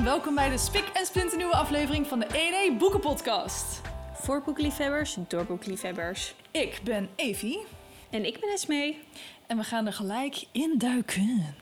en welkom bij de spik en splinternieuwe aflevering van de 1E Boekenpodcast. Voor boekliefhebbers, door boekliefhebbers. Ik ben Evie En ik ben Esmee. en we gaan er gelijk in duiken.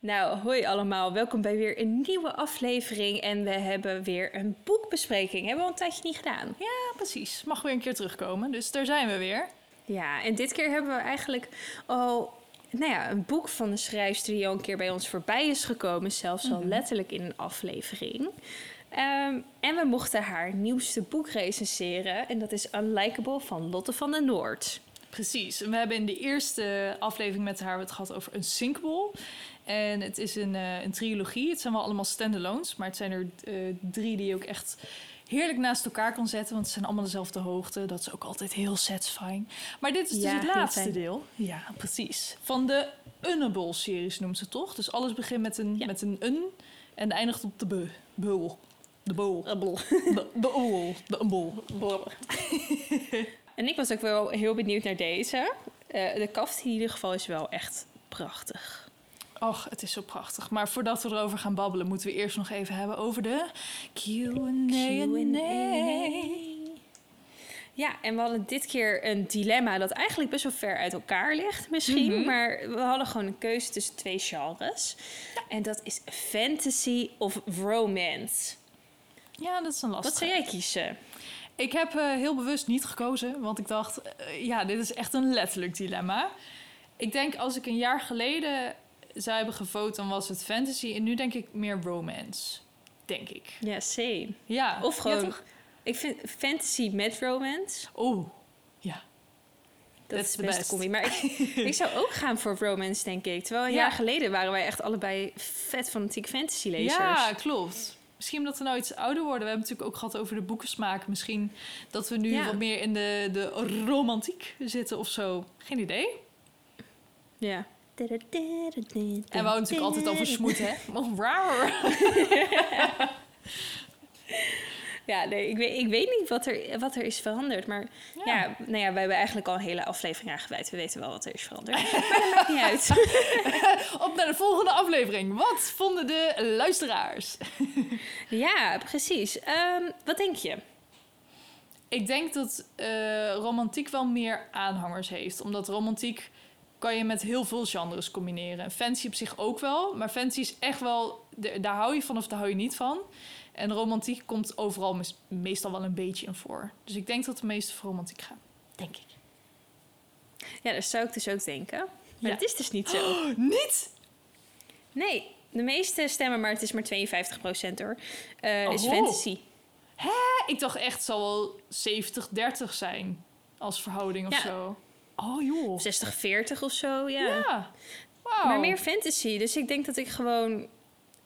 Nou, hoi allemaal. Welkom bij weer een nieuwe aflevering. En we hebben weer een boekbespreking. Hebben we al een tijdje niet gedaan. Ja, precies. Mag weer een keer terugkomen, dus daar zijn we weer. Ja, en dit keer hebben we eigenlijk al nou ja, een boek van de schrijfster die al een keer bij ons voorbij is gekomen. Zelfs al letterlijk in een aflevering. Ehm, en we mochten haar nieuwste boek recenseren. En dat is Unlikable van Lotte van den Noord. Precies. We hebben in de eerste aflevering met haar het gehad over een sinkbol. En het is een, eh, een trilogie. Het zijn wel allemaal standalones, maar het zijn er eh, drie die ook echt heerlijk naast elkaar kan zetten. Want ze zijn allemaal dezelfde hoogte. Dat is ook altijd heel satisfying. Maar dit is dus Ja, het laatste deel. Ja, precies. Van de Unnable-series noemt ze toch? Dus alles begint met een, Ja. met een un en eindigt op de be. Beul. De. Rabbel. De, de oel. De umbol. En ik was ook wel heel benieuwd naar deze. Eh, de kaft in ieder geval is wel echt prachtig. Och, het is zo prachtig. Maar voordat we erover gaan babbelen, moeten we eerst nog even hebben over de Q&A. Ja, en we hadden dit keer een dilemma dat eigenlijk best wel ver uit elkaar ligt misschien. Mhm. Maar we hadden gewoon een keuze tussen twee genres. En dat is fantasy of romance. Ja, dat is een Wat lastige. zou jij kiezen? Ik heb eh, heel bewust niet gekozen, want ik dacht, eh, ja, dit is echt een letterlijk dilemma. Ik denk als ik een jaar geleden zou hebben gevoten, dan was het fantasy. En nu denk ik meer romance. Denk ik. Ja, same. Ja. Of gewoon, Ja, ik vind fantasy met romance, Oeh, ja. dat That's is de beste best. combi. Maar ik, ik zou ook gaan voor romance, denk ik. Terwijl een Ja. jaar geleden waren wij echt allebei vet fanatieke fantasy lezers. Ja, klopt. Misschien omdat we nou iets ouder worden. We hebben het natuurlijk ook gehad over de boekensmaak. Misschien dat we nu Ja. wat meer in de, de romantiek zitten of zo. Geen idee. Ja. En we natuurlijk altijd over smoet, hè? Ja, nee, ik weet, ik weet niet wat er, wat er is veranderd. Maar ja. nou ja, wij hebben eigenlijk al een hele aflevering aan gewijd. We weten wel wat er is veranderd. maar dat maakt niet uit. Op naar de volgende aflevering. Wat vonden de luisteraars? Ja, precies. Ehm, wat denk je? Ik denk dat eh, romantiek wel meer aanhangers heeft. Omdat romantiek kan je met heel veel genres combineren. Fancy op zich ook wel. Maar fancy is echt wel... de- Daar hou je van of daar hou je niet van. En romantiek komt overal meestal wel een beetje in voor. Dus ik denk dat de meeste voor romantiek gaan. Denk ik. Ja, dat zou ik dus ook denken. Maar Ja. dat is dus niet zo. Oh, niet? Nee, de meeste stemmen, maar het is maar 52% hoor, eh, is Oh. fantasy. Hè? Ik dacht echt, het zal wel 70-30 zijn. Als verhouding of Ja. zo. Oh joh. 60-40 of zo, ja. Ja. Maar meer fantasy. Dus ik denk dat ik gewoon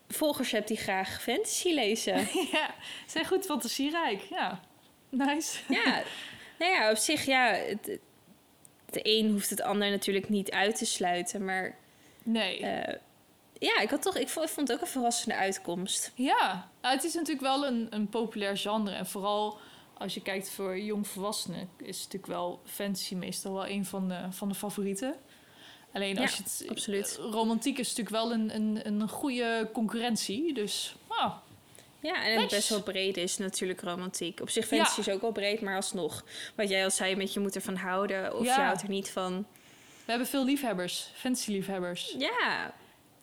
volgers heb die graag fantasy lezen. Ja, ze zijn goed fantasierijk. Ja. Nice. Ja, nou ja, op zich, ja, het- de een hoeft het ander natuurlijk niet uit te sluiten. Maar Nee. eh, ja, ik, had toch, ik vond, ik vond het ook een verrassende uitkomst. Ja, nou, het is natuurlijk wel een, een populair genre. En vooral als je kijkt voor jongvolwassenen... is natuurlijk wel fantasy meestal wel een van de, van de favorieten. Alleen als Ja, je het... absoluut. Romantiek is natuurlijk wel een, een, een goede concurrentie. Dus, Ja, en het best wel breed is natuurlijk romantiek. Op zich fantasy Ja. is ook wel breed, maar alsnog. Wat jij al zei, met je moet ervan houden of Ja. je houdt er niet van. we hebben veel liefhebbers. Fantasy-liefhebbers. Ja.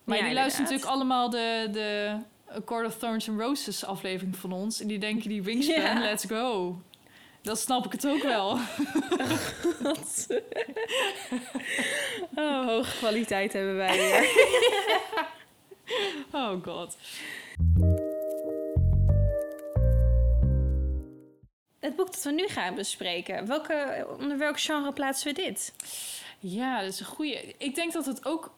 Maar Ja, die luisteren natuurlijk allemaal de, de A Court of Thorns and Roses aflevering van ons. En die denken die Wingspan, let's go. Dan snap ik het ook wel. Oh, hoge kwaliteit hebben wij weer. Oh god. Het boek dat we nu gaan bespreken, welke, onder welk genre plaatsen we dit? Ja, dat is een goede. Ik denk dat het ook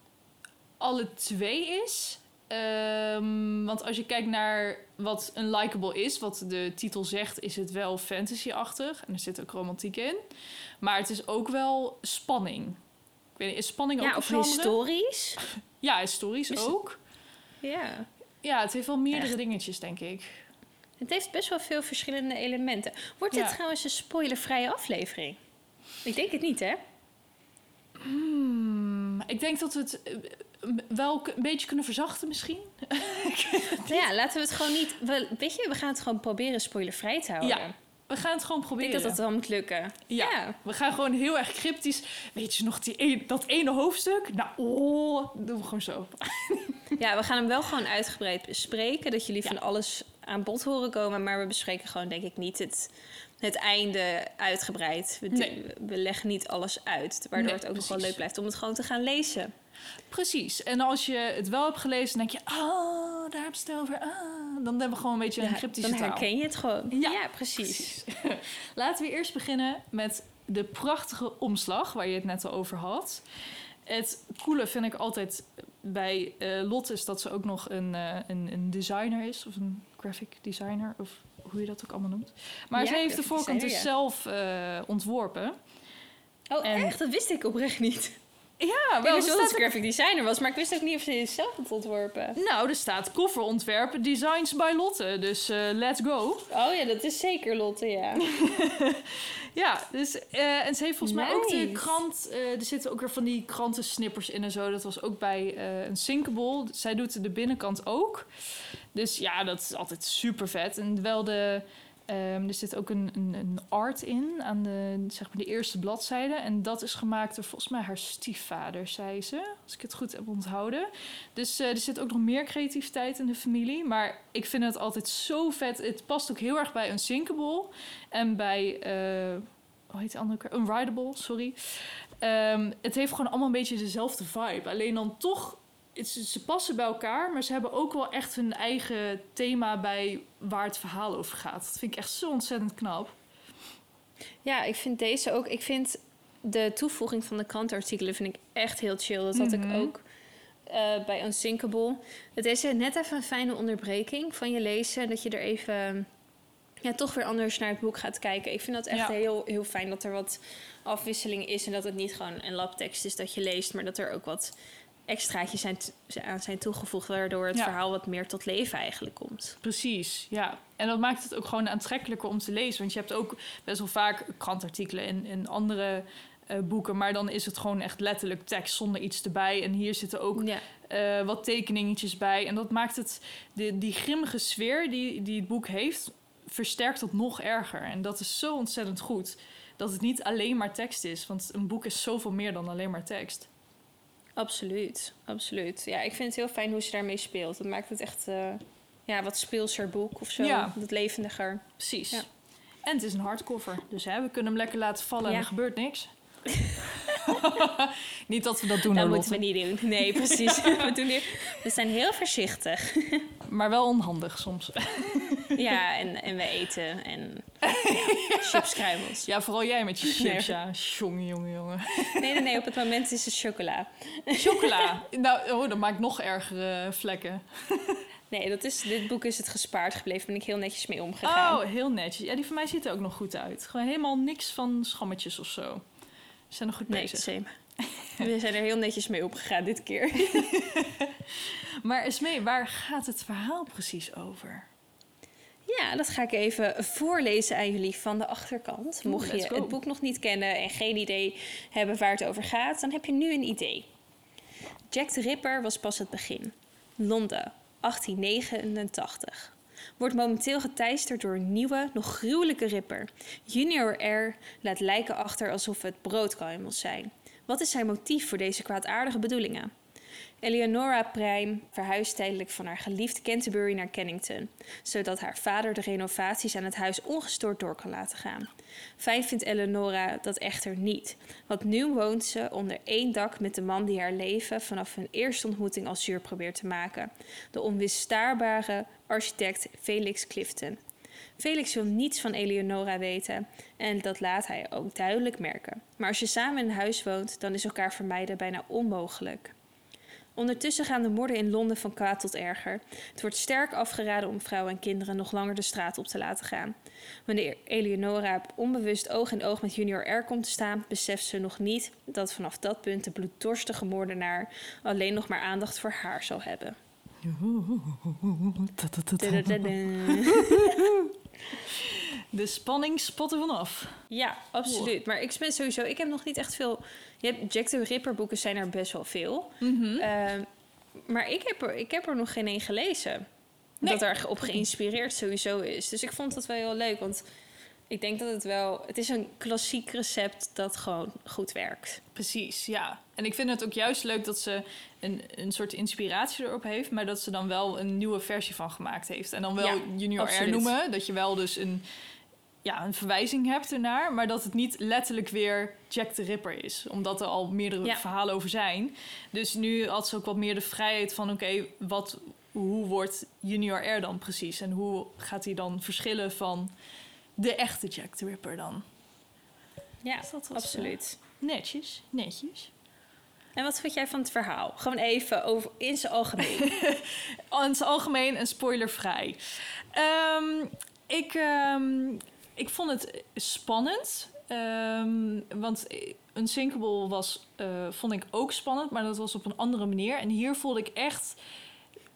alle twee is. Ehm, want als je kijkt naar wat een likable is, wat de titel zegt, is het wel fantasy-achtig. En er zit ook romantiek in. Maar het is ook wel spanning. Ik weet niet, is spanning ook Ja, een of historisch? Ja, historisch Is- ook. Ja. Ja, het heeft wel meerdere Echt. dingetjes, denk ik. Het heeft best wel veel verschillende elementen. Wordt dit Ja. trouwens een spoilervrije aflevering? Ik denk het niet, hè? Hmm, ik denk dat het... wel een beetje kunnen verzachten misschien. Nou ja, laten we het gewoon niet... We, weet je, we gaan het gewoon proberen spoilervrij te houden. Ja, We gaan het gewoon Ik proberen. denk dat dat wel moet lukken. Ja. Ja. We gaan gewoon heel erg cryptisch. Weet je nog die een, dat ene hoofdstuk? Nou, oh, doen we gewoon zo. Ja, we gaan hem wel gewoon uitgebreid bespreken. Dat jullie Ja. van alles aan bod horen komen. Maar we bespreken gewoon denk ik niet het, het einde uitgebreid. We, Nee. we leggen niet alles uit. Waardoor Nee, het ook nog wel precies. leuk blijft om het gewoon te gaan lezen. Precies. En als je het wel hebt gelezen, dan denk je, oh, daar hebben ze het over. Ah. Dan hebben we gewoon een beetje een cryptische dan taal. herken je het gewoon. Ja. Ja, precies. Laten we eerst beginnen met de prachtige omslag waar je het net al over had. Het coole vind ik altijd bij eh Lotte is dat ze ook nog een, eh, een, een designer is, of een graphic designer, of hoe je dat ook allemaal noemt. Maar Ja, ze heeft de voorkant dus zelf eh, ontworpen. Oh, En- echt? Dat wist ik oprecht niet. Ja, ik wel. wist er wel dat ze graphic designer was, maar ik wist ook niet of ze zelf had ontworpen. Nou, er staat kofferontwerpen Designs by Lotte. Dus eh, let's go. Oh ja, dat is zeker Lotte, ja. Ja, dus, eh, en ze heeft volgens mij ook de krant... er zitten ook weer van die krantensnippers in en zo. Dat was ook bij een Sinkable. Zij doet de binnenkant ook. Dus ja, dat is altijd super vet. En wel de... ehm, er zit ook een, een, een art in aan de, zeg maar de eerste bladzijde. En dat is gemaakt door volgens mij haar stiefvader, zei ze. Als ik het goed heb onthouden. Dus eh, er zit ook nog meer creativiteit in de familie. Maar ik vind het altijd zo vet. Het past ook heel erg bij een Sinkable. En bij, eh hoe heet de andere? keer? Unrideable, sorry. Ehm, het heeft gewoon allemaal een beetje dezelfde vibe. Alleen dan toch, ze passen bij elkaar, maar ze hebben ook wel echt hun eigen thema bij waar het verhaal over gaat. Dat vind ik echt zo ontzettend knap. Ja, ik vind deze ook. Ik vind de toevoeging van de krantartikelen vind ik echt heel chill. Dat had Mhm. ik ook eh, bij Unsinkable. Het is net even een fijne onderbreking van je lezen. Dat je er even ja, toch weer anders naar het boek gaat kijken. Ik vind dat echt Ja. heel, heel fijn dat er wat afwisseling is. En dat het niet gewoon een labtekst is dat je leest. Maar dat er ook wat extraatjes zijn aan zijn toegevoegd. Waardoor het Ja. verhaal wat meer tot leven eigenlijk komt. Precies, ja. En dat maakt het ook gewoon aantrekkelijker om te lezen. Want je hebt ook best wel vaak krantartikelen in, in andere eh, boeken. Maar dan is het gewoon echt letterlijk tekst zonder iets erbij. En hier zitten ook Ja. eh, wat tekeningetjes bij. En dat maakt het, de, die grimmige sfeer die, die het boek heeft, versterkt dat nog erger. En dat is zo ontzettend goed. Dat het niet alleen maar tekst is. Want een boek is zoveel meer dan alleen maar tekst. Absoluut, absoluut. Ja, ik vind het heel fijn hoe ze daarmee speelt. Dat maakt het echt eh, ja, wat speelser boek of zo. Ja. Wat levendiger. Precies. Ja. En het is een hardcover. Dus hè, we kunnen hem lekker laten vallen en er gebeurt niks. niet dat we dat doen, dat moeten we niet doen. Nee, precies. we, doen hier, we zijn heel voorzichtig. Maar wel onhandig soms. ja, en, en we eten en ja, chipskruimels. ja, vooral jij met je chips, Nee. ja. Jongen, jongen, jongen. Nee, nee, nee, op het moment is het chocola. Chocola. nou, oh, dat maakt nog ergere vlekken. Nee, dat is, dit boek is het gespaard gebleven. Ben ik heel netjes mee omgegaan. Oh, heel netjes. Ja, die van mij ziet er ook nog goed uit. Gewoon helemaal niks van schammetjes of zo. We zijn nog goed nee, bezig. same. We zijn er heel netjes mee omgegaan dit keer. Maar Esmee, waar gaat het verhaal precies over? Ja, dat ga ik even voorlezen aan jullie van de achterkant. Mocht let's je go. het boek nog niet kennen en geen idee hebben waar het over gaat, dan heb je nu een idee. Jack the Ripper was pas het begin. Londen, 1889. Wordt momenteel geteisterd door een nieuwe, nog gruwelijke ripper. Junior R laat lijken achter alsof het broodkruimels zijn. Wat is zijn motief voor deze kwaadaardige bedoelingen? Eleonora Prime verhuist tijdelijk van haar geliefd Canterbury naar Kennington, zodat haar vader de renovaties aan het huis ongestoord door kan laten gaan. Fijn vindt Eleonora dat echter niet, want nu woont ze onder één dak met de man die haar leven vanaf hun eerste ontmoeting als zuur probeert te maken, de onweerstaanbare architect Felix Clifton. Felix wil niets van Eleonora weten en dat laat hij ook duidelijk merken. Maar als je samen in huis woont, dan is elkaar vermijden bijna onmogelijk. Ondertussen gaan de moorden in Londen van kwaad tot erger. Het wordt sterk afgeraden om vrouwen en kinderen nog langer de straat op te laten gaan. Wanneer Eleonora onbewust oog in oog met Junior R komt te staan, beseft ze nog niet dat vanaf dat punt de bloeddorstige moordenaar alleen nog maar aandacht voor haar zal hebben. De spanning spot er vanaf. Ja, absoluut. Maar ik ben sowieso... Ik heb nog niet echt veel... Je hebt Jack the Ripper boeken zijn er best wel veel. Mhm. Ehm, maar ik heb, er, ik heb er nog geen één gelezen. Nee. Dat er op geïnspireerd sowieso is. Dus ik vond dat wel heel leuk. Want ik denk dat het wel... Het is een klassiek recept dat gewoon goed werkt. Precies, ja. En ik vind het ook juist leuk dat ze een, een soort inspiratie erop heeft, maar dat ze dan wel een nieuwe versie van gemaakt heeft. En dan wel Ja, Junior absoluut. R noemen, dat je wel dus een, ja, een verwijzing hebt ernaar, maar dat het niet letterlijk weer Jack the Ripper is, omdat er al meerdere Ja. verhalen over zijn. Dus nu had ze ook wat meer de vrijheid van, oké, wat, hoe wordt Junior R dan precies? En hoe gaat hij dan verschillen van de echte Jack the Ripper dan? Ja, Dus dat was, absoluut. Netjes, netjes. En wat vond jij van het verhaal? Gewoon even over in zijn algemeen. in het algemeen en spoilervrij. Ehm, ik, ehm, ik vond het spannend. Ehm, want Unsinkable was, eh, vond ik ook spannend, maar dat was op een andere manier. En hier voelde ik echt...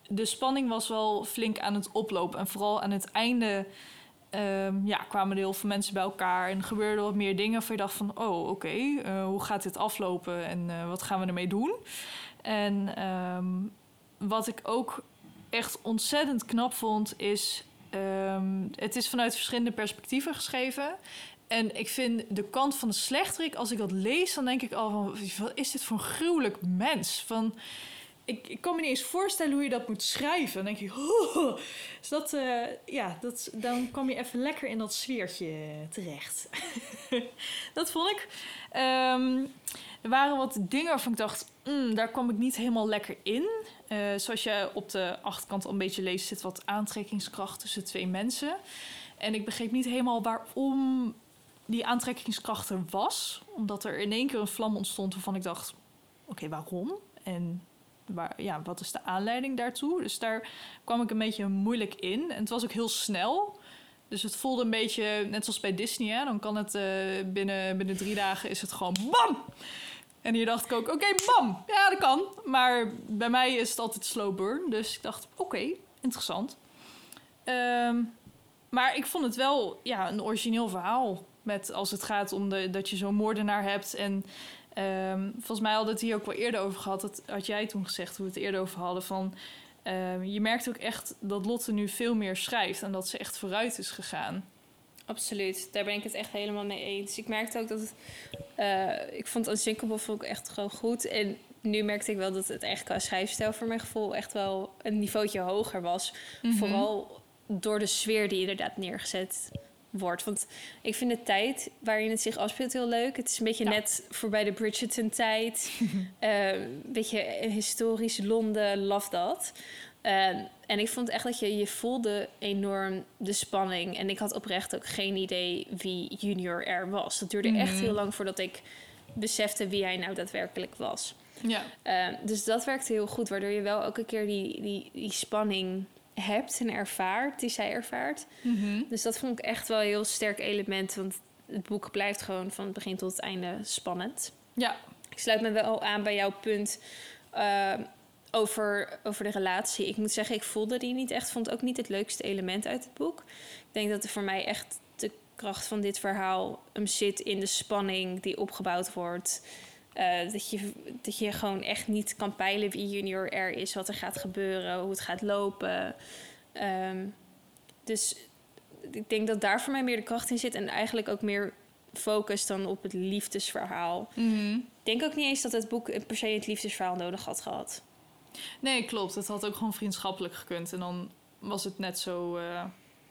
De spanning was wel flink aan het oplopen. En vooral aan het einde ehm, ja, kwamen er heel veel mensen bij elkaar. En gebeurden wat meer dingen waarvan je dacht van... Oh, oké, eh, hoe gaat dit aflopen en eh, wat gaan we ermee doen? En ehm, wat ik ook echt ontzettend knap vond, is. Ehm, het is vanuit verschillende perspectieven geschreven. En ik vind de kant van de slechterik, als ik dat lees, dan denk ik al van, is dit voor een gruwelijk mens? Van, ik, ik kan me niet eens voorstellen hoe je dat moet schrijven. Dan denk ik, oh, dus dat, eh, ja, dat, dan kom je even lekker in dat sfeertje terecht. dat vond ik. Ehm, er waren wat dingen waarvan ik dacht, mm, daar kwam ik niet helemaal lekker in. Eh, zoals je op de achterkant al een beetje leest, zit wat aantrekkingskracht tussen twee mensen. En ik begreep niet helemaal waarom die aantrekkingskracht er was. Omdat er in één keer een vlam ontstond waarvan ik dacht, oké, waarom? En waar, ja, wat is de aanleiding daartoe? Dus daar kwam ik een beetje moeilijk in. En het was ook heel snel. Dus het voelde een beetje, net zoals bij Disney, hè? dan kan het eh, binnen, binnen drie dagen is het gewoon BAM! En hier dacht ik ook, oké, bam! Ja, dat kan. Maar bij mij is het altijd slow burn. Dus ik dacht, oké, interessant. Ehm, maar ik vond het wel ja, een origineel verhaal. Met als het gaat om de, dat je zo'n moordenaar hebt. En ehm, volgens mij hadden we het hier ook wel eerder over gehad. Dat had jij toen gezegd, hoe we het eerder over hadden. Van, ehm, je merkt ook echt dat Lotte nu veel meer schrijft. En dat ze echt vooruit is gegaan. Absoluut, daar ben ik het echt helemaal mee eens. Ik merkte ook dat het... eh, ik vond Unsinkable vond ik echt gewoon goed. En nu merkte ik wel dat het echt qua schrijfstijl voor mijn gevoel... echt wel een niveautje hoger was. Mhm. Vooral door de sfeer die inderdaad neergezet wordt. Want ik vind de tijd waarin het zich afspeelt heel leuk. Het is een beetje Ja. net voorbij de Bridgerton-tijd. Eh, een beetje historisch Londen, love dat. Eh, en ik vond echt dat je, je voelde enorm de spanning. En ik had oprecht ook geen idee wie Junior er was. Dat duurde echt Mhm. heel lang voordat ik besefte wie hij nou daadwerkelijk was. Ja, Eh, dus dat werkte heel goed, waardoor je wel elke keer die, die, die spanning hebt en ervaart, die zij ervaart. Mhm. Dus dat vond ik echt wel een heel sterk element, want het boek blijft gewoon van het begin tot het einde spannend. ja. Ik sluit me wel aan bij jouw punt eh, over, over de relatie. Ik moet zeggen, ik voelde die niet echt. Vond ook niet het leukste element uit het boek. Ik denk dat er voor mij echt de kracht van dit verhaal hem zit in de spanning die opgebouwd wordt. Eh, dat, je, dat je gewoon echt niet kan peilen wie junior er is, wat er gaat gebeuren, hoe het gaat lopen. Ehm, dus ik denk dat daar voor mij meer de kracht in zit en eigenlijk ook meer focus dan op het liefdesverhaal. Mhm. Ik denk ook niet eens dat het boek per se het liefdesverhaal nodig had gehad. Nee, klopt. Het had ook gewoon vriendschappelijk gekund. En dan was het net zo... eh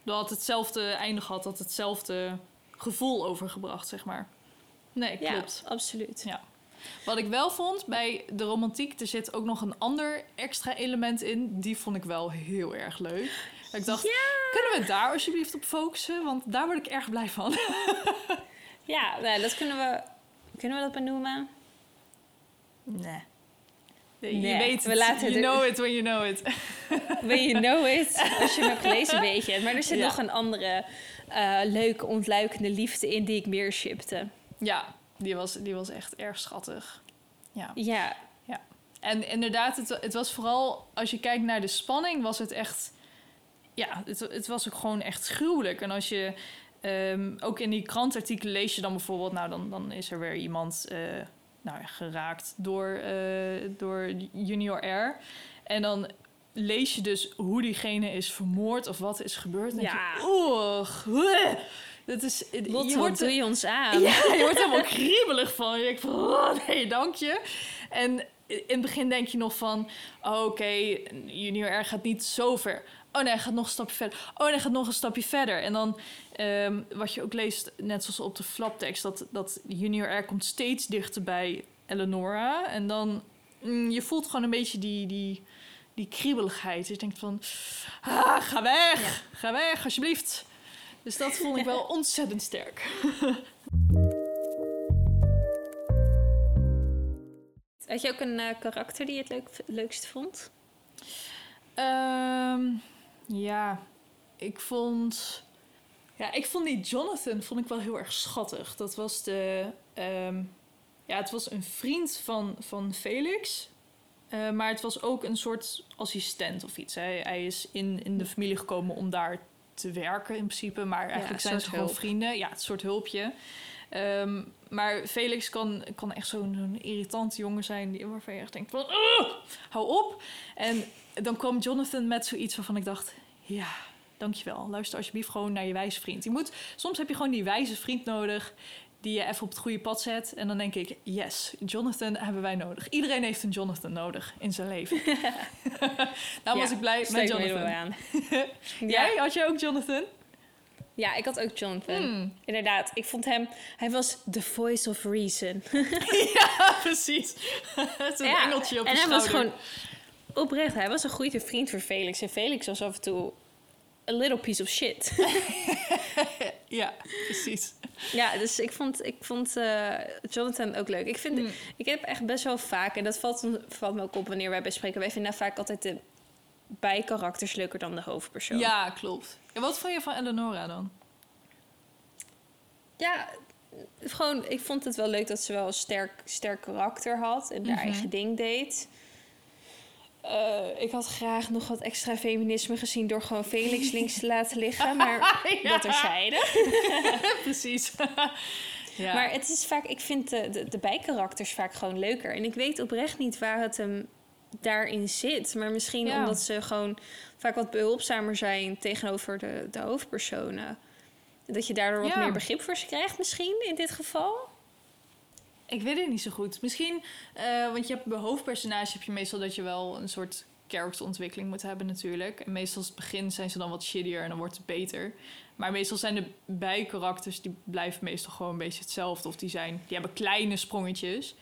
dan had hetzelfde einde gehad, had hetzelfde gevoel overgebracht, zeg maar. Nee, klopt. Ja, absoluut. Ja. Wat ik wel vond bij de romantiek, er zit ook nog een ander extra element in. Die vond ik wel heel erg leuk. Dat Ik dacht, kunnen we daar alsjeblieft op focussen? Want daar word ik erg blij van. Ja, nou, dat kunnen we... Kunnen we dat benoemen? Nee. Nee, je weet het. we laten you de- know it when you know it. When you know it. Als je hebt gelezen, weet je. Maar er zit Ja. nog een andere eh, leuke, ontluikende liefde in die ik meer shipte. Ja, die was, die was echt erg schattig. Ja. Ja, En inderdaad, het, het was vooral, als je kijkt naar de spanning, was het echt. Ja, het, het was ook gewoon echt gruwelijk. En als je ehm, ook in die krantartikelen lees je dan bijvoorbeeld... nou, dan, dan is er weer iemand eh, nou, ja, geraakt door, eh, door Junior R. En dan lees je dus hoe diegene is vermoord of wat is gebeurd. En denk Ja. je, oeh, dat is... Lotte, je wordt, doe je ons aan? ja, je wordt helemaal kriebelig van. Je denkt van, oh, nee, dank je. En in het begin denk je nog van... oh, oké, Junior R gaat niet zo ver. Oh nee, hij gaat nog een stapje verder. Oh nee, hij gaat nog een stapje verder. En dan, ehm, wat je ook leest, net zoals op de flaptekst... dat, dat Junior R komt steeds dichter bij Eleonora. En dan, mm, je voelt gewoon een beetje die... die die kriebeligheid. Je denkt van, ah, ga weg, ga weg, alsjeblieft. Dus dat vond ik wel ontzettend sterk. Had je ook een eh, karakter die je het leuk, leukst vond? Ehm, ja, ik vond... Ja, ik vond die Jonathan vond ik wel heel erg schattig. Dat was de... ehm, ja, het was een vriend van, van Felix. Eh, maar het was ook een soort assistent of iets. Hij, hij is in, in de familie gekomen om daar te werken in principe. Maar eigenlijk zijn ze gewoon hulp. vrienden. Ja, het soort hulpje. Ehm, maar Felix kan, kan echt zo'n irritant jongen zijn... Die, waarvan je echt denkt van... "Ugh, hou op! En dan kwam Jonathan met zoiets waarvan ik dacht... Ja, dankjewel. Luister alsjeblieft gewoon naar je wijze vriend. Je moet, soms heb je gewoon die wijze vriend nodig... die je even op het goede pad zet. En dan denk ik, yes, Jonathan hebben wij nodig. Iedereen heeft een Jonathan nodig in zijn leven. nou was Ja, ik blij met Jonathan. aan. Jij, had je ook Jonathan? Ja, ik had ook Jonathan. Hmm. Inderdaad, ik vond hem... Hij was the voice of reason. ja, precies. Het is een Ja, engeltje op en hij was gewoon oprecht. Hij was een goede vriend voor Felix. En Felix was af en toe a little piece of shit. Ja, precies. ja, dus ik vond, ik vond eh, Jonathan ook leuk. Ik, vind, Mm. ik heb echt best wel vaak, en dat valt, valt me ook op wanneer wij bespreken. Wij vinden vaak altijd de bijkarakters leuker dan de hoofdpersoon. Ja, klopt. En wat vond je van Eleonora dan? Ja, gewoon, ik vond het wel leuk dat ze wel een sterk, sterk karakter had en haar Mhm. eigen ding deed. Eh, ik had graag nog wat extra feminisme gezien door gewoon Felix links te laten liggen, maar Ja. dat terzijde. precies. ja. Maar het is vaak, ik vind de, de, de bijkarakters vaak gewoon leuker. En ik weet oprecht niet waar het hem daarin zit. Maar misschien Ja. omdat ze gewoon vaak wat behulpzamer zijn tegenover de, de hoofdpersonen. Dat je daardoor wat meer begrip voor ze krijgt, misschien in dit geval. Ik weet het niet zo goed. Misschien, eh, want je hebt bij hoofdpersonage heb je meestal dat je wel een soort characterontwikkeling moet hebben natuurlijk. En meestal het begin zijn ze dan wat shittier en dan wordt het beter. Maar meestal zijn de bijkarakters die blijven meestal gewoon een beetje hetzelfde. Of die zijn, die hebben kleine sprongetjes.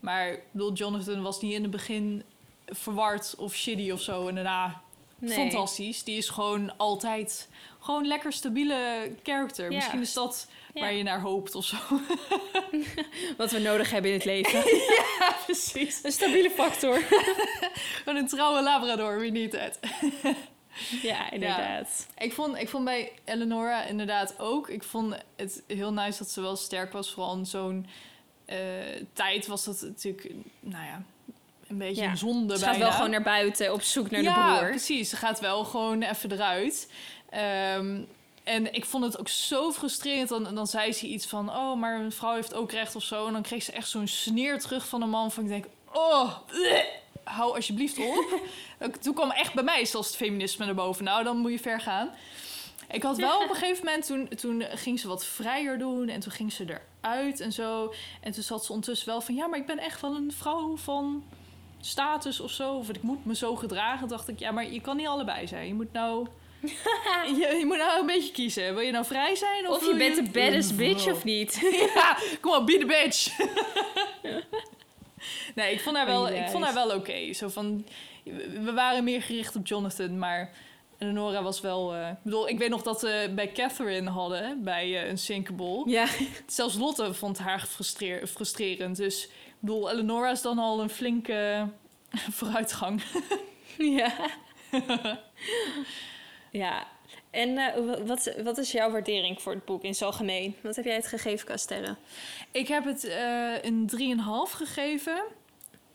Maar ik bedoel, Jonathan was niet in het begin verward of shitty of zo. En daarna Nee. fantastisch. Die is gewoon altijd gewoon lekker stabiele character. Ja. Misschien is dat Ja. waar je naar hoopt of zo. Wat we nodig hebben in het leven. Precies. een stabiele factor. Gewoon een trouwe labrador, wie niet het. ja, inderdaad. Ik vond, ik vond bij Eleonora inderdaad ook. Ik vond het heel nice dat ze wel sterk was. Vooral in zo'n eh, tijd was dat natuurlijk, nou ja, een beetje Ja. een zonde Ze gaat bijna. wel gewoon naar buiten op zoek naar ja, de broer. precies. Ze gaat wel gewoon even eruit. Ehm, en ik vond het ook zo frustrerend. Dan, dan zei ze iets van... oh, maar een vrouw heeft ook recht of zo. En dan kreeg ze echt zo'n sneer terug van een man... van ik denk, oh, bleh, hou alsjeblieft op. Toen kwam echt bij mij zelfs het feminisme naar boven. Nou, dan moet je ver gaan. Ik had wel op een gegeven moment... Toen, toen ging ze wat vrijer doen... en toen ging ze eruit en zo. En toen zat ze ondertussen wel van... ja, maar ik ben echt wel een vrouw van status of zo. Of ik moet me zo gedragen. dacht ik, ja, maar je kan niet allebei zijn. Je moet nou... je, je moet nou een beetje kiezen. Wil je nou vrij zijn? Of, Of je bent de baddest bitch of niet. ja, kom op, be the bitch. nee, ik vond haar wel, ik vond haar wel oké. Zo van, we waren meer gericht op Jonathan, maar Nora was wel... eh, ik bedoel, ik weet nog dat we bij Catherine hadden, bij eh, een Sinkable. Ja. Zelfs Lotte vond haar frustreer- frustrerend. Dus bedoel, Eleonora is dan al een flinke vooruitgang. Ja. ja. En eh, wa- wat, wat is jouw waardering voor het boek in zijn algemeen? Wat heb jij het gegeven qua sterren? Ik heb het eh een 3,5 gegeven.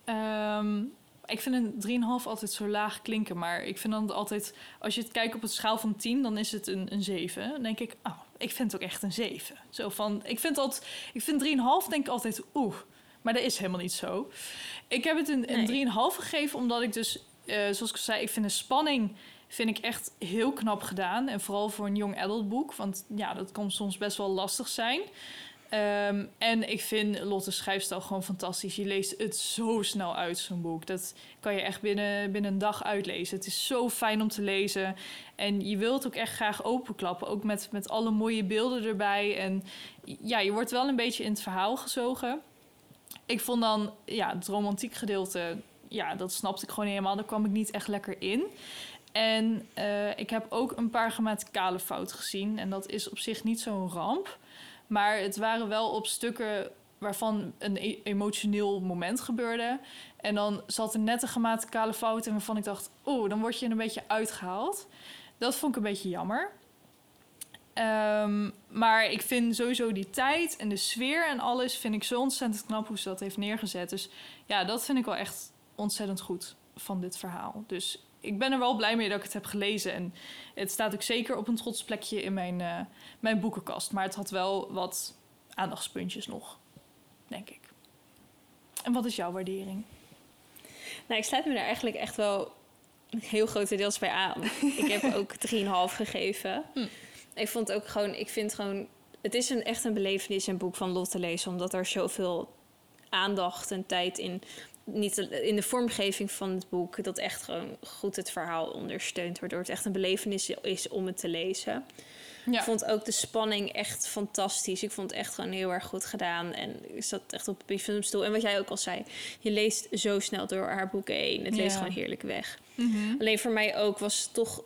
Ehm, Ik vind een 3,5 altijd zo laag klinken. Maar ik vind dan altijd... Als je het kijkt op een schaal van 10, dan is het een, een 7. Dan denk ik, oh, ik vind het ook echt een 7. Zo van... Ik vind, altijd, ik vind 3,5 denk ik altijd, oeh. Maar dat is helemaal niet zo. Ik heb het een, een Nee. 3,5 gegeven, omdat ik dus... eh, zoals ik zei, ik vind de spanning vind ik echt heel knap gedaan. En vooral voor een young adult boek. Want ja, dat kan soms best wel lastig zijn. Ehm, en ik vind Lotte schrijfstijl gewoon fantastisch. Je leest het zo snel uit, zo'n boek. Dat kan je echt binnen, binnen een dag uitlezen. Het is zo fijn om te lezen. En je wilt ook echt graag openklappen. Ook met, met alle mooie beelden erbij. En ja, je wordt wel een beetje in het verhaal gezogen. Ik vond dan, ja, het romantiek gedeelte... Ja, dat snapte ik gewoon helemaal. Daar kwam ik niet echt lekker in. En eh, ik heb ook een paar grammaticale fouten gezien. En dat is op zich niet zo'n ramp. Maar het waren wel op stukken waarvan een e- emotioneel moment gebeurde. En dan zat er net een grammaticale fout in waarvan ik dacht... oeh, dan word je een beetje uitgehaald. Dat vond ik een beetje jammer. Ehm, maar ik vind sowieso die tijd en de sfeer en alles... vind ik zo ontzettend knap hoe ze dat heeft neergezet. Dus ja, dat vind ik wel echt ontzettend goed van dit verhaal. Dus ik ben er wel blij mee dat ik het heb gelezen. En het staat ook zeker op een trots plekje in mijn, eh, mijn boekenkast. Maar het had wel wat aandachtspuntjes nog, denk ik. En wat is jouw waardering? Nou, ik sluit me daar eigenlijk echt wel heel grotendeels bij aan. ik heb ook 3,5 gegeven. Hm. Ik vond ook gewoon, ik vind gewoon, het is een, echt een belevenis een boek van Lotte lezen, omdat er zoveel aandacht en tijd in, niet in de vormgeving van het boek, dat echt gewoon goed het verhaal ondersteunt, waardoor het echt een belevenis is om het te lezen. Ja, Ik vond ook de spanning echt fantastisch. Ik vond het echt gewoon heel erg goed gedaan. En ik zat echt op een stoel. En wat jij ook al zei, je leest zo snel door haar boeken heen. Het leest Ja. gewoon heerlijk weg. Mhm. Alleen voor mij ook was toch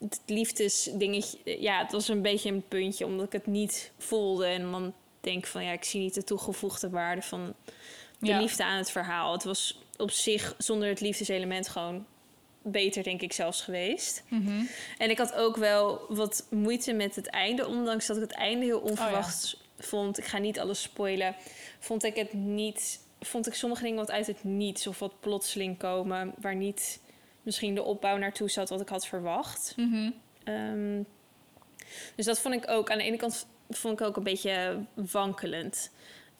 het liefdesdingetje... Ja, het was een beetje een puntje, omdat ik het niet voelde. En dan denk van, ja, ik zie niet de toegevoegde waarde van de Ja. liefde aan het verhaal. Het was op zich, zonder het liefdeselement, gewoon beter, denk ik, zelfs geweest. Mhm. En ik had ook wel wat moeite met het einde, ondanks dat ik het einde heel onverwachts vond. Ik ga niet alles spoilen. Vond ik het niet. Vond ik sommige dingen wat uit het niets of wat plotseling komen, waar niet misschien de opbouw naartoe zat wat ik had verwacht. Mhm. Ehm, dus dat vond ik ook. Aan de ene kant vond ik ook een beetje wankelend.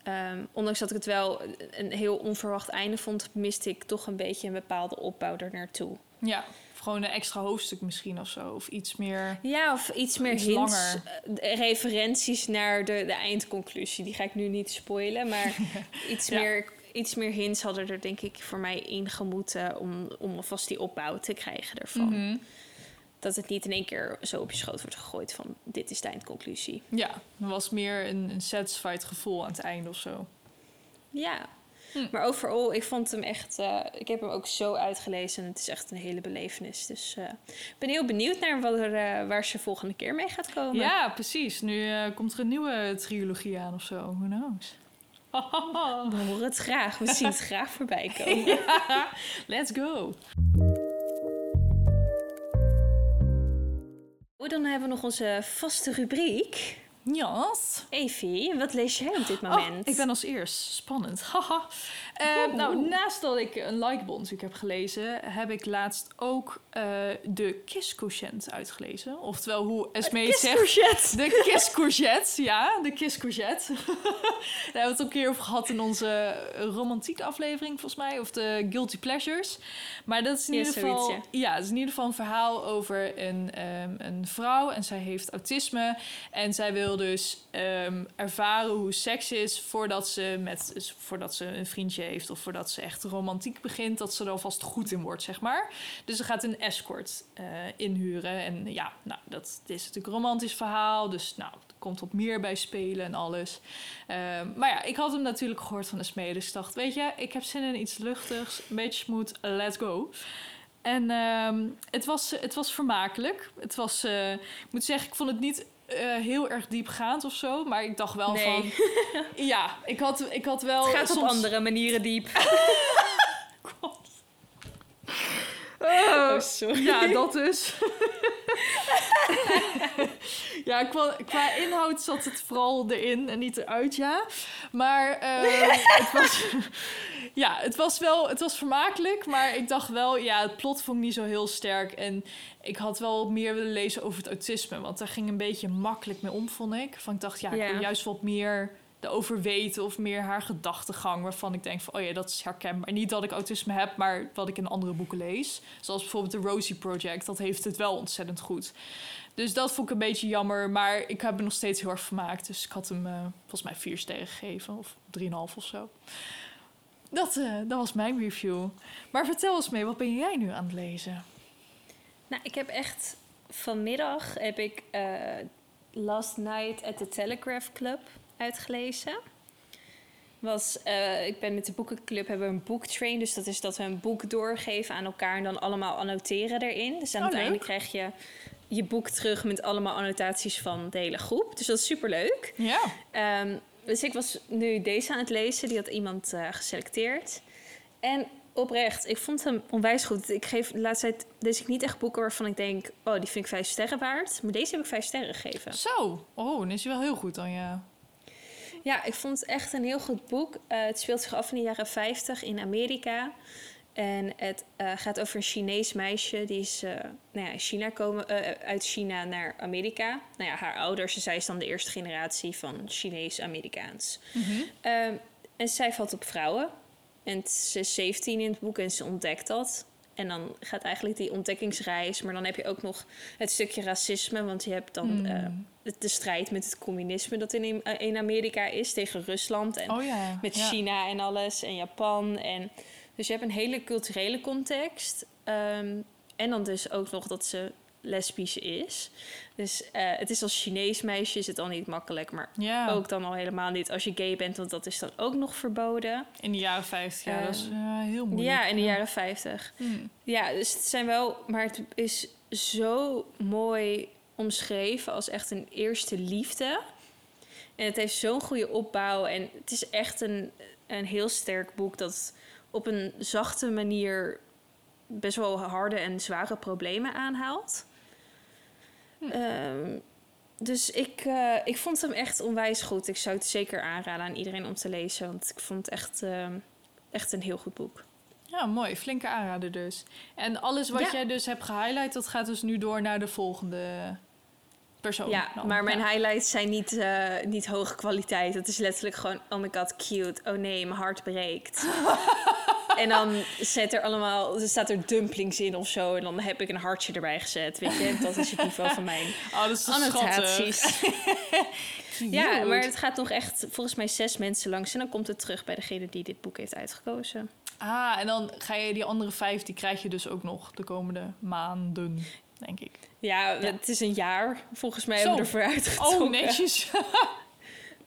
Ehm, ondanks dat ik het wel een heel onverwacht einde vond, miste ik toch een beetje een bepaalde opbouw er naartoe. Ja, of gewoon een extra hoofdstuk misschien of zo. Of iets meer... Ja, of iets meer Iets hints, langer. eh, referenties naar de, de eindconclusie. Die ga ik nu niet spoilen, maar iets, Ja. meer, iets meer hints hadden er denk ik voor mij ingemoeten om, om alvast die opbouw te krijgen ervan. Mhm. Dat het niet in één keer zo op je schoot wordt gegooid van dit is de eindconclusie. Ja, er was meer een, een satisfied gevoel aan het einde of zo. Ja. Hm. Maar overal, ik vond hem echt... eh, ik heb hem ook zo uitgelezen en het is echt een hele belevenis. Dus eh, ik ben heel benieuwd naar wat er, eh, waar ze volgende keer mee gaat komen. Ja, precies. Nu komt er een nieuwe trilogie aan of zo. Who knows? We horen het graag. We zien het graag voorbij komen. ja, let's go. Oh, Dan hebben we nog onze vaste rubriek. Yes. Evie, wat lees jij op dit Oh, moment? ik ben als eerst. Spannend. Haha. Eh, Oeh. nou, naast dat ik een likebond natuurlijk heb gelezen... heb ik laatst ook eh, de Kiss Courgette uitgelezen. Oftewel hoe Esmee zegt... De Kiss Courgette, ja, de Kiss Courgette. Daar hebben we het ook een keer over gehad in onze romantiek aflevering, volgens mij. Of de Guilty Pleasures. Maar dat is in ieder geval... zoiets, Ja, het is in ieder geval een verhaal over een, ehm, een vrouw. En zij heeft autisme. En zij wil dus ehm, ervaren hoe seks is voordat ze, met, voordat ze een vriendje heeft... of voordat ze echt romantiek begint, dat ze er alvast goed in wordt, zeg maar. Dus ze gaat een escort eh, inhuren. En ja, nou, dat is natuurlijk een romantisch verhaal. Dus nou, er komt wat meer bij spelen en alles. Ehm, maar ja, ik had hem natuurlijk gehoord van de smeden. Dus ik dacht, weet je, ik heb zin in iets luchtigs. Een beetje smooth, let's go. En ehm, het, was, het was vermakelijk. Het was, eh, ik moet zeggen, ik vond het niet eh, heel erg diepgaand of zo. Maar ik dacht wel Nee. van... Ja, ik had, ik had wel... Het gaat op andere manieren diep. God. Oh, sorry. Ja, dat dus. ja, qua, qua inhoud zat het vooral erin en niet eruit, ja. Maar eh, het was... ja, het was wel... Het was vermakelijk, maar ik dacht wel... Ja, het plot vond ik niet zo heel sterk. En ik had wel meer willen lezen over het autisme. Want daar ging een beetje makkelijk mee om, vond ik. Van ik dacht, ja, ik Ja. wil juist wat meer erover weten of meer haar gedachtegang waarvan ik denk van oh ja dat is herkenbaar niet dat ik autisme heb maar wat ik in andere boeken lees zoals bijvoorbeeld de Rosie Project dat heeft het wel ontzettend goed dus dat vond ik een beetje jammer maar ik heb me nog steeds heel erg vermaakt dus ik had hem eh, volgens mij vier sterren gegeven of 3,5 of zo dat, eh, dat was mijn review maar vertel eens mee wat ben jij nu aan het lezen Nou, ik heb echt vanmiddag heb ik eh, Last Night at the Telegraph Club uitgelezen. Was, eh, ik ben met de boekenclub hebben we een boektrain, dus dat is dat we een boek doorgeven aan elkaar en dan allemaal annoteren erin. Dus aan Oh, het einde leuk. krijg je je boek terug met allemaal annotaties van de hele groep. Dus dat is superleuk. ja Ehm, dus ik was nu deze aan het lezen. Die had iemand eh, geselecteerd. En oprecht, ik vond hem onwijs goed. Ik geef de laatste tijd lees ik niet echt boeken waarvan ik denk... oh, die vind ik vijf sterren waard. Maar deze heb ik vijf sterren gegeven. zo oh dan is hij wel heel goed dan ja Ja, ik vond het echt een heel goed boek. Eh, het speelt zich af in de jaren 50 in Amerika. En het eh, gaat over een Chinees meisje. Die is eh, nou ja, in China komen, eh, uit China naar Amerika. Nou ja, haar ouders, zij is dan de eerste generatie van Chinees-Amerikaans. Ehm, en zij valt op vrouwen. En ze is 17 in het boek en ze ontdekt dat. En dan gaat eigenlijk die ontdekkingsreis. Maar dan heb je ook nog het stukje racisme. Want je hebt dan eh, de, de strijd met het communisme dat in, in Amerika is tegen Rusland. En oh ja met ja. China en alles en Japan. En, dus je hebt een hele culturele context. Ehm, en dan dus ook nog dat ze lesbisch is. Dus eh, het is als Chinees meisje is het al niet makkelijk. Maar ja ook dan al helemaal niet als je gay bent. Want dat is dan ook nog verboden. in de jaren 50 ja dat is Ehm, eh, heel moeilijk Ja, in de jaren 50. Hmm. Ja, dus het zijn wel... Maar het is zo mooi omschreven als echt een eerste liefde. En het heeft zo'n goede opbouw. En het is echt een, een heel sterk boek dat op een zachte manier best wel harde en zware problemen aanhaalt. Ehm, dus ik, eh, ik vond hem echt onwijs goed. Ik zou het zeker aanraden aan iedereen om te lezen. Want ik vond het echt, ehm, echt een heel goed boek. Ja, mooi. Flinke aanrader dus. En alles wat Ja. jij dus hebt gehighlight, dat gaat dus nu door naar de volgende persoon. Ja, dan. maar mijn Ja. highlights zijn niet, eh, niet hoge kwaliteit. Het is letterlijk gewoon, oh my god, cute. Oh nee, mijn hart breekt. en dan zet er allemaal, er staat er dumplings in of zo. En dan heb ik een hartje erbij gezet, weet je. Dat is het niveau van mijn Oh, dat is annotaties. ja, maar het gaat nog echt volgens mij zes mensen langs. En dan komt het terug bij degene die dit boek heeft uitgekozen. Ah, en dan ga je die andere vijf, die krijg je dus ook nog de komende maanden, denk ik. Ja, het is een jaar. Volgens mij hebben we ervoor uitgetrokken. Oh, netjes.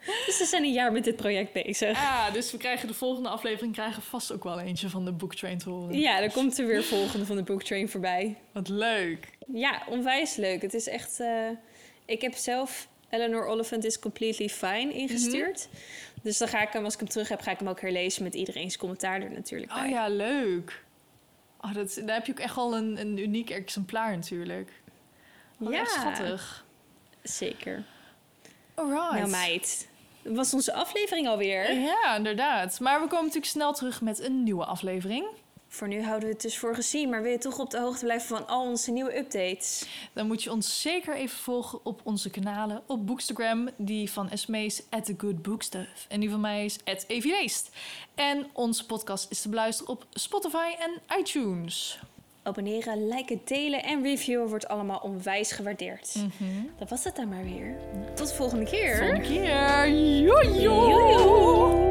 Dus ze zijn een jaar met dit project bezig. ah, dus we krijgen de volgende aflevering krijgen vast ook wel eentje van de Booktrain te horen. Ja, dan komt er weer volgende van de booktrain voorbij. Wat leuk. Ja, onwijs leuk. Het is echt. eh, ik heb zelf Eleanor Oliphant is completely fine ingestuurd. Dus dan ga ik hem, als ik hem terug heb, ga ik hem ook herlezen met iedereen's commentaar er natuurlijk bij. Oh ja, leuk. Oh, dat, daar heb je ook echt al een, een uniek exemplaar natuurlijk. Oh, Ja, schattig. zeker. Alright. Nou meid, was onze aflevering alweer. Ja, inderdaad. Maar we komen natuurlijk snel terug met een nieuwe aflevering. Voor nu houden we het dus voor gezien, maar wil je toch op de hoogte blijven van al onze nieuwe updates? Dan moet je ons zeker even volgen op onze kanalen. Op Bookstagram, die van Esme is at the good bookstuff. En die van mij is at evileest. En onze podcast is te beluisteren op Spotify en iTunes. Abonneren, liken, delen en reviewen wordt allemaal onwijs gewaardeerd. Mm. Dat was het dan maar weer. Tot de volgende keer. Tot volgende keer. Jojo.